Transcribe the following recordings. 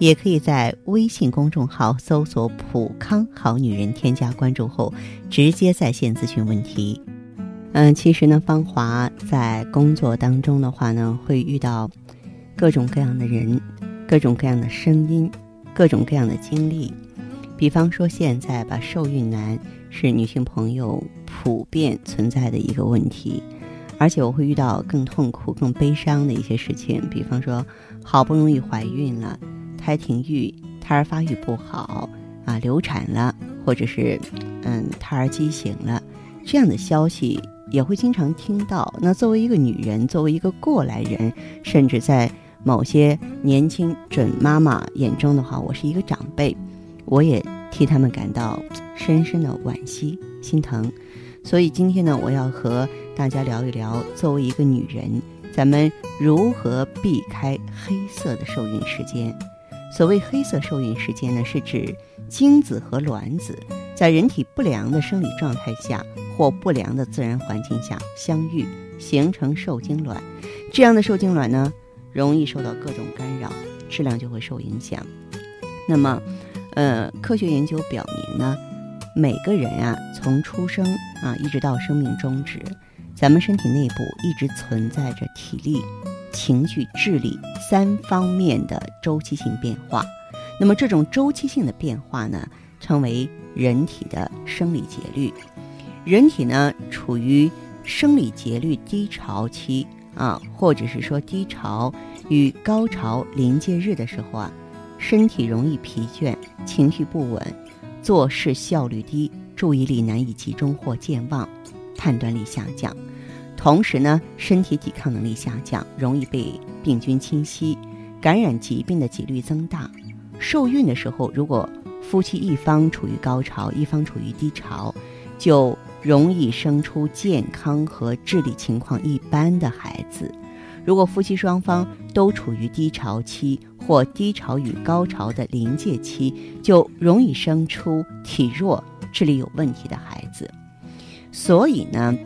也可以在微信公众号搜索“普康好女人”，添加关注后直接在线咨询问题。嗯，其实呢，芳华在工作当中的话呢，会遇到各种各样的人、各种各样的声音、各种各样的经历。比方说，现在吧，受孕难是女性朋友普遍存在的一个问题，而且我会遇到更痛苦、更悲伤的一些事情。比方说，好不容易怀孕了。胎停育，胎儿发育不好啊，流产了，或者是嗯，胎儿畸形了，这样的消息也会经常听到。那作为一个女人，作为一个过来人，甚至在某些年轻准妈妈眼中的话，我是一个长辈，我也替他们感到深深的惋惜、心疼。所以今天呢，我要和大家聊一聊，作为一个女人，咱们如何避开黑色的受孕时间。所谓黑色受孕时间呢，是指精子和卵子在人体不良的生理状态下或不良的自然环境下相遇，形成受精卵。这样的受精卵呢，容易受到各种干扰，质量就会受影响。那么，呃，科学研究表明呢，每个人啊，从出生啊一直到生命终止，咱们身体内部一直存在着体力。情绪、智力三方面的周期性变化，那么这种周期性的变化呢，称为人体的生理节律。人体呢处于生理节律低潮期啊，或者是说低潮与高潮临界日的时候啊，身体容易疲倦，情绪不稳，做事效率低，注意力难以集中或健忘，判断力下降。同时呢，身体抵抗能力下降，容易被病菌侵袭，感染疾病的几率增大。受孕的时候，如果夫妻一方处于高潮，一方处于低潮，就容易生出健康和智力情况一般的孩子；如果夫妻双方都处于低潮期或低潮与高潮的临界期，就容易生出体弱、智力有问题的孩子。所以呢。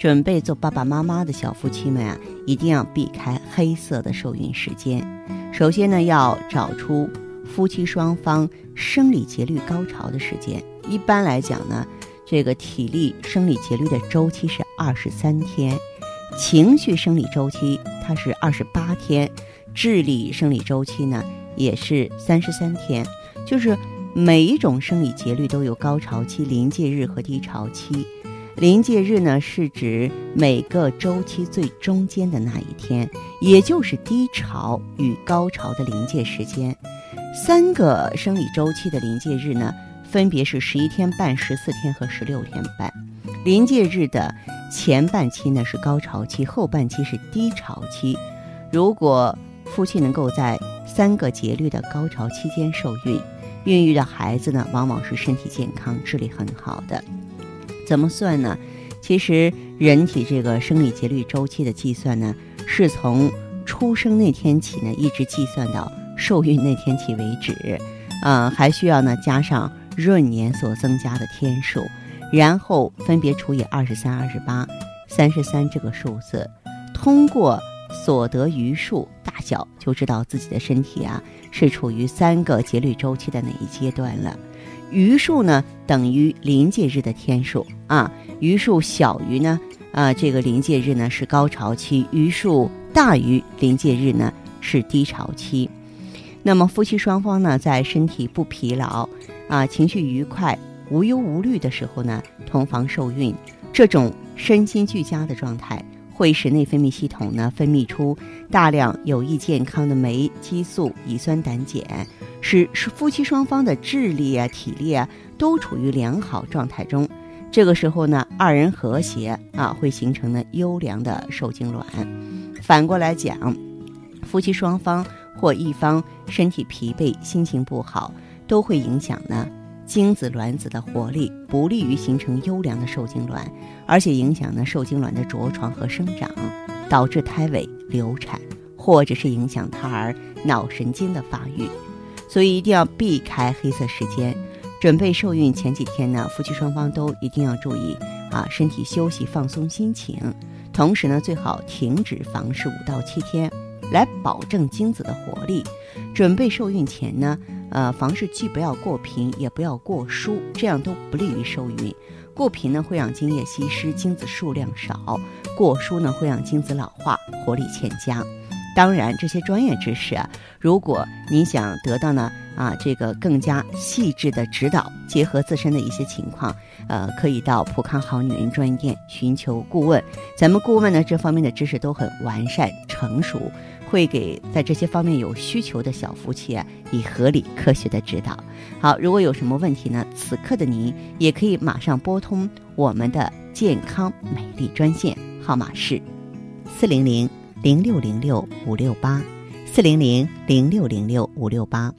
准备做爸爸妈妈的小夫妻们啊，一定要避开黑色的受孕时间。首先呢，要找出夫妻双方生理节律高潮的时间。一般来讲呢，这个体力生理节律的周期是二十三天，情绪生理周期它是二十八天，智力生理周期呢也是三十三天。就是每一种生理节律都有高潮期、临界日和低潮期。临界日呢，是指每个周期最中间的那一天，也就是低潮与高潮的临界时间。三个生理周期的临界日呢，分别是十一天半、十四天和十六天半。临界日的前半期呢是高潮期，后半期是低潮期。如果夫妻能够在三个节律的高潮期间受孕，孕育的孩子呢，往往是身体健康、智力很好的。怎么算呢？其实人体这个生理节律周期的计算呢，是从出生那天起呢，一直计算到受孕那天起为止。呃，还需要呢加上闰年所增加的天数，然后分别除以二十三、二十八、三十三这个数字，通过所得余数大小，就知道自己的身体啊是处于三个节律周期的哪一阶段了。余数呢等于临界日的天数啊，余数小于呢，啊这个临界日呢是高潮期，余数大于临界日呢是低潮期。那么夫妻双方呢在身体不疲劳啊，情绪愉快、无忧无虑的时候呢，同房受孕，这种身心俱佳的状态。会使内分泌系统呢分泌出大量有益健康的酶、激素、乙酸、胆碱，使夫妻双方的智力啊、体力啊都处于良好状态中。这个时候呢，二人和谐啊，会形成呢优良的受精卵。反过来讲，夫妻双方或一方身体疲惫、心情不好，都会影响呢精子卵子的活力，不利于形成优良的受精卵，而且影响呢受精卵的着床和生长，导致胎尾流产，或者是影响胎儿脑神经的发育。所以一定要避开黑色时间。准备受孕前几天呢，夫妻双方都一定要注意啊，身体休息放松心情。同时呢，最好停止房事五到七天，来保证精子的活力。准备受孕前呢，呃，房事既不要过频，也不要过疏，这样都不利于受孕。过频呢会让精液稀释，精子数量少；过疏呢会让精子老化，活力欠佳。当然，这些专业知识啊，如果您想得到呢啊这个更加细致的指导，结合自身的一些情况，呃，可以到普康好女人专业寻求顾问。咱们顾问呢这方面的知识都很完善成熟，会给在这些方面有需求的小夫妻啊以合理科学的指导。好，如果有什么问题呢，此刻的您也可以马上拨通我们的健康美丽专线，号码是四零零。零六零六五六八，四零零零六零六五六八。